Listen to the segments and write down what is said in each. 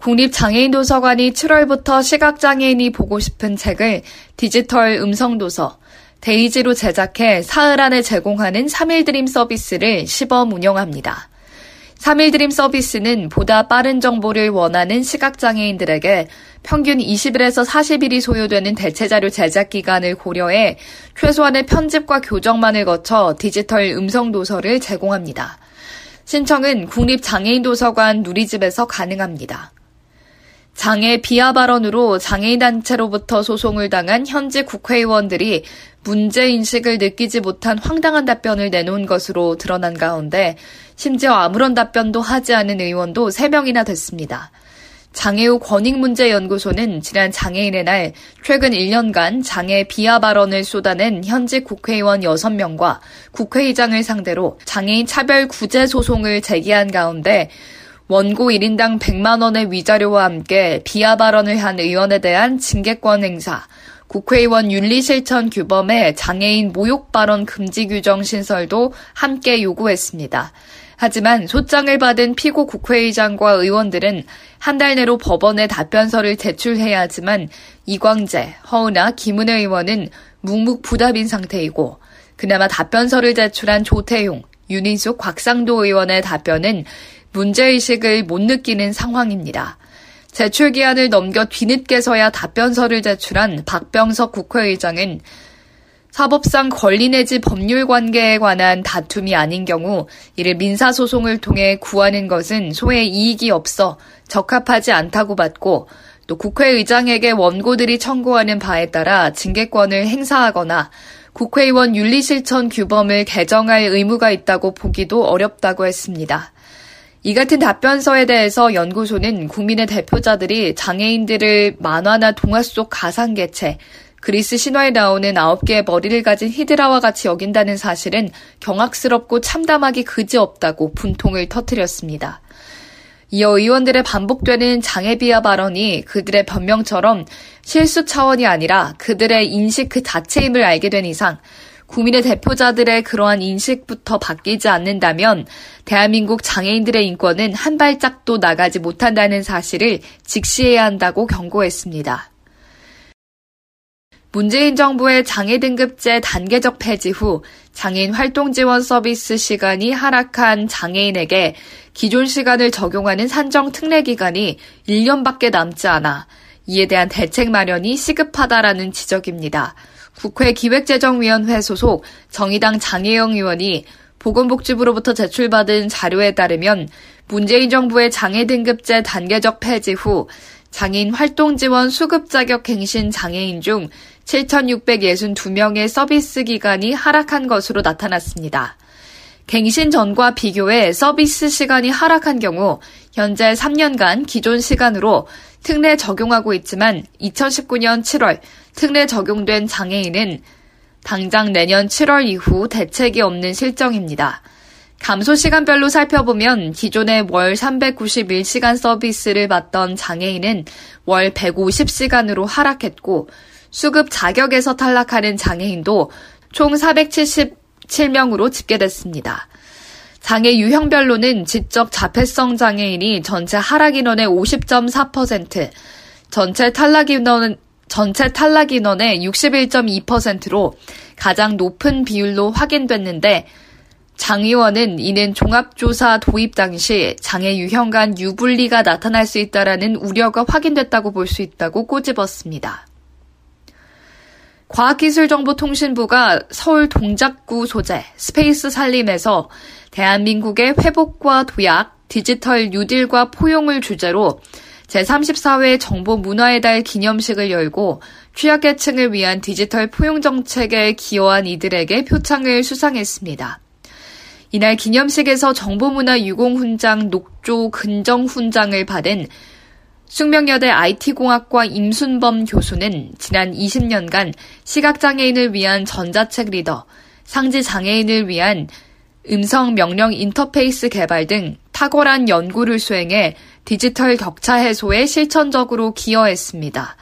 국립장애인도서관이 7월부터 시각장애인이 보고 싶은 책을 디지털 음성도서 데이지로 제작해 사흘 안에 제공하는 3일 드림 서비스를 시범 운영합니다. 3일 드림 서비스는 보다 빠른 정보를 원하는 시각장애인들에게 평균 20일에서 40일이 소요되는 대체자료 제작 기간을 고려해 최소한의 편집과 교정만을 거쳐 디지털 음성 도서를 제공합니다. 신청은 국립장애인도서관 누리집에서 가능합니다. 장애 비하 발언으로 장애인단체로부터 소송을 당한 현직 국회의원들이 문제인식을 느끼지 못한 황당한 답변을 내놓은 것으로 드러난 가운데 심지어 아무런 답변도 하지 않은 의원도 3명이나 됐습니다. 장애우 권익문제연구소는 지난 장애인의 날 최근 1년간 장애 비하 발언을 쏟아낸 현직 국회의원 6명과 국회의장을 상대로 장애인 차별 구제 소송을 제기한 가운데 원고 1인당 100만 원의 위자료와 함께 비하 발언을 한 의원에 대한 징계권 행사, 국회의원 윤리실천 규범에 장애인 모욕 발언 금지 규정 신설도 함께 요구했습니다. 하지만 소장을 받은 피고 국회의장과 의원들은 한 달 내로 법원에 답변서를 제출해야 하지만 이광재, 허은아, 김은혜 의원은 묵묵부답인 상태이고 그나마 답변서를 제출한 조태용, 윤희숙, 곽상도 의원의 답변은 문제의식을 못 느끼는 상황입니다. 제출 기한을 넘겨 뒤늦게서야 답변서를 제출한 박병석 국회의장은 사법상 권리 내지 법률 관계에 관한 다툼이 아닌 경우 이를 민사소송을 통해 구하는 것은 소의 이익이 없어 적합하지 않다고 봤고 또 국회의장에게 원고들이 청구하는 바에 따라 징계권을 행사하거나 국회의원 윤리실천 규범을 개정할 의무가 있다고 보기도 어렵다고 했습니다. 이 같은 답변서에 대해서 연구소는 국민의 대표자들이 장애인들을 만화나 동화 속 가상개체, 그리스 신화에 나오는 아홉 개의 머리를 가진 히드라와 같이 여긴다는 사실은 경악스럽고 참담하기 그지없다고 분통을 터뜨렸습니다. 이어 의원들의 반복되는 장애 비하 발언이 그들의 변명처럼 실수 차원이 아니라 그들의 인식 그 자체임을 알게 된 이상 국민의 대표자들의 그러한 인식부터 바뀌지 않는다면 대한민국 장애인들의 인권은 한 발짝도 나가지 못한다는 사실을 직시해야 한다고 경고했습니다. 문재인 정부의 장애 등급제 단계적 폐지 후 장애인 활동 지원 서비스 시간이 하락한 장애인에게 기존 시간을 적용하는 산정 특례 기간이 1년밖에 남지 않아 이에 대한 대책 마련이 시급하다라는 지적입니다. 국회 기획재정위원회 소속 정의당 장혜영 의원이 보건복지부로부터 제출받은 자료에 따르면 문재인 정부의 장애 등급제 단계적 폐지 후 장애인 활동 지원 수급 자격 갱신 장애인 중 7,662명의 서비스 기간이 하락한 것으로 나타났습니다. 갱신 전과 비교해 서비스 시간이 하락한 경우 현재 3년간 기존 시간으로 특례 적용하고 있지만 2019년 7월 특례 적용된 장애인은 당장 내년 7월 이후 대책이 없는 실정입니다. 감소 시간별로 살펴보면 기존에 월 391시간 서비스를 받던 장애인은 월 150시간으로 하락했고 수급 자격에서 탈락하는 장애인도 총 477명으로 집계됐습니다. 장애 유형별로는 지적 자폐성 장애인이 전체 하락 인원의 50.4%, 전체 탈락 인원 전체 탈락 인원의 61.2%로 가장 높은 비율로 확인됐는데 장 의원은 이는 종합조사 도입 당시 장애 유형 간 유불리가 나타날 수 있다라는 우려가 확인됐다고 볼 수 있다고 꼬집었습니다. 과학기술정보통신부가 서울 동작구 소재 스페이스 살림에서 대한민국의 회복과 도약, 디지털 뉴딜과 포용을 주제로 제34회 정보문화의 달 기념식을 열고 취약계층을 위한 디지털 포용 정책에 기여한 이들에게 표창을 수상했습니다. 이날 기념식에서 정보문화 유공훈장 녹조 근정훈장을 받은 숙명여대 IT공학과 임순범 교수는 지난 20년간 시각장애인을 위한 전자책 리더, 상지장애인을 위한 음성 명령 인터페이스 개발 등 탁월한 연구를 수행해 디지털 격차 해소에 실천적으로 기여했습니다.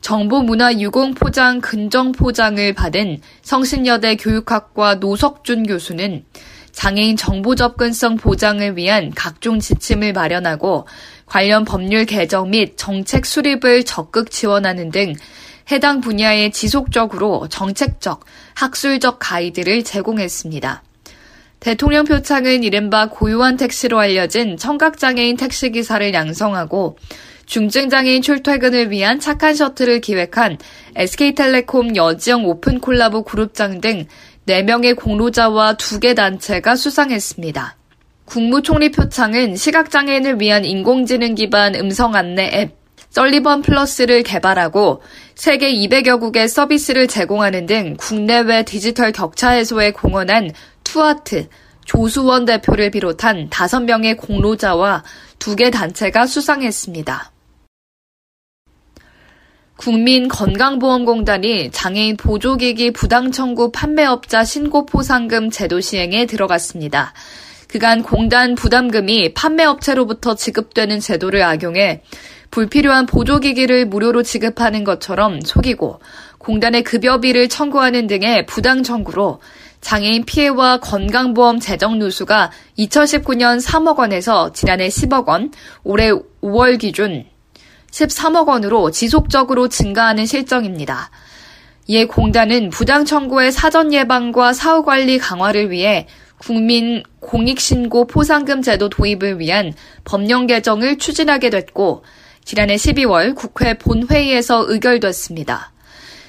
정보문화 유공포장 근정포장을 받은 성신여대 교육학과 노석준 교수는 장애인 정보 접근성 보장을 위한 각종 지침을 마련하고 관련 법률 개정 및 정책 수립을 적극 지원하는 등 해당 분야에 지속적으로 정책적, 학술적 가이드를 제공했습니다. 대통령 표창은 이른바 고유한 택시로 알려진 청각장애인 택시기사를 양성하고 중증장애인 출퇴근을 위한 착한 셔틀을 기획한 SK텔레콤 여지영 오픈 콜라보 그룹장 등 4명의 공로자와 2개 단체가 수상했습니다. 국무총리 표창은 시각장애인을 위한 인공지능 기반 음성 안내 앱 썰리번 플러스를 개발하고 세계 200여 국에 서비스를 제공하는 등 국내외 디지털 격차 해소에 공헌한 투아트, 조수원 대표를 비롯한 5명의 공로자와 2개 단체가 수상했습니다. 국민건강보험공단이 장애인 보조기기 부당 청구 판매업자 신고 포상금 제도 시행에 들어갔습니다. 그간 공단 부담금이 판매업체로부터 지급되는 제도를 악용해 불필요한 보조기기를 무료로 지급하는 것처럼 속이고 공단의 급여비를 청구하는 등의 부당 청구로 장애인 피해와 건강보험 재정 누수가 2019년 3억 원에서 지난해 10억 원, 올해 5월 기준 13억 원으로 지속적으로 증가하는 실정입니다. 이에 공단은 부당 청구의 사전 예방과 사후 관리 강화를 위해 국민 공익신고 포상금 제도 도입을 위한 법령 개정을 추진하게 됐고 지난해 12월 국회 본회의에서 의결됐습니다.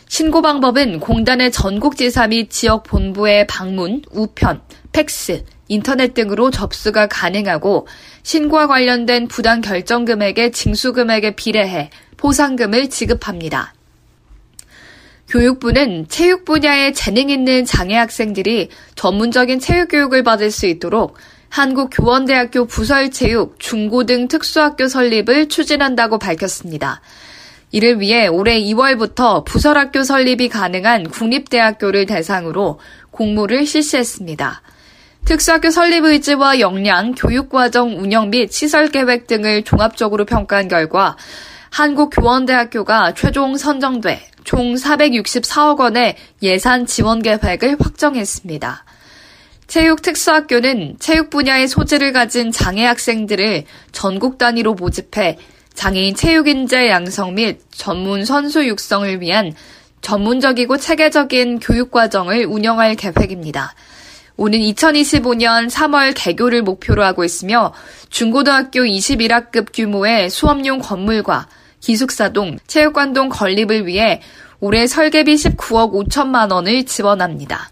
신고 방법은 공단의 전국지사 및 지역 본부의 방문, 우편, 팩스, 인터넷 등으로 접수가 가능하고 신고와 관련된 부당 결정 금액의 징수 금액에 비례해 포상금을 지급합니다. 교육부는 체육 분야에 재능 있는 장애 학생들이 전문적인 체육 교육을 받을 수 있도록 한국교원대학교 부설체육 중고등 특수학교 설립을 추진한다고 밝혔습니다. 이를 위해 올해 2월부터 부설학교 설립이 가능한 국립대학교를 대상으로 공모를 실시했습니다. 특수학교 설립 의지와 역량, 교육과정 운영 및 시설 계획 등을 종합적으로 평가한 결과 한국교원대학교가 최종 선정돼 총 464억 원의 예산 지원 계획을 확정했습니다. 체육 특수학교는 체육 분야의 소질을 가진 장애 학생들을 전국 단위로 모집해 장애인 체육인재 양성 및 전문 선수 육성을 위한 전문적이고 체계적인 교육과정을 운영할 계획입니다. 오는 2025년 3월 개교를 목표로 하고 있으며 중고등학교 21학급 규모의 수업용 건물과 기숙사동, 체육관동 건립을 위해 올해 설계비 19억 5천만 원을 지원합니다.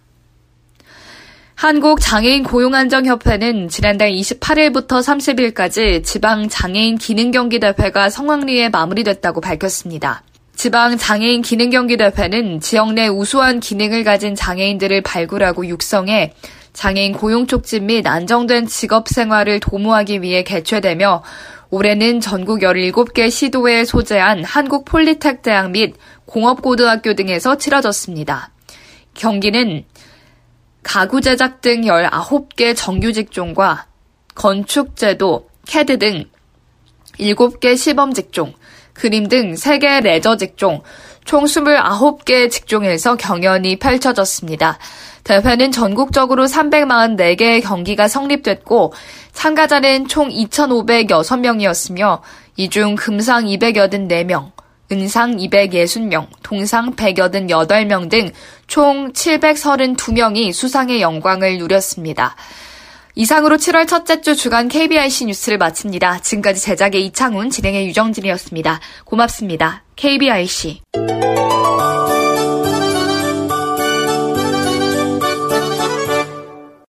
한국장애인 고용안정협회는 지난달 28일부터 30일까지 지방 장애인 기능경기대회가 성황리에 마무리됐다고 밝혔습니다. 지방 장애인 기능경기대회는 지역 내 우수한 기능을 가진 장애인들을 발굴하고 육성해 장애인 고용 촉진 및 안정된 직업 생활을 도모하기 위해 개최되며 올해는 전국 17개 시도에 소재한 한국 폴리텍 대학 및 공업고등학교 등에서 치러졌습니다. 경기는 가구 제작 등 19개 정규 직종과 건축 제도, CAD 등 7개 시범 직종, 그림 등 3개 레저 직종, 총 29개 직종에서 경연이 펼쳐졌습니다. 대회는 전국적으로 344개의 경기가 성립됐고 참가자는 총 2,506명이었으며 이 중 금상 284명, 은상 260명, 동상 188명 등 총 732명이 수상의 영광을 누렸습니다. 이상으로 7월 첫째 주 주간 KBIC 뉴스를 마칩니다. 지금까지 제작의 이창훈, 진행의 유정진이었습니다. 고맙습니다. KBIC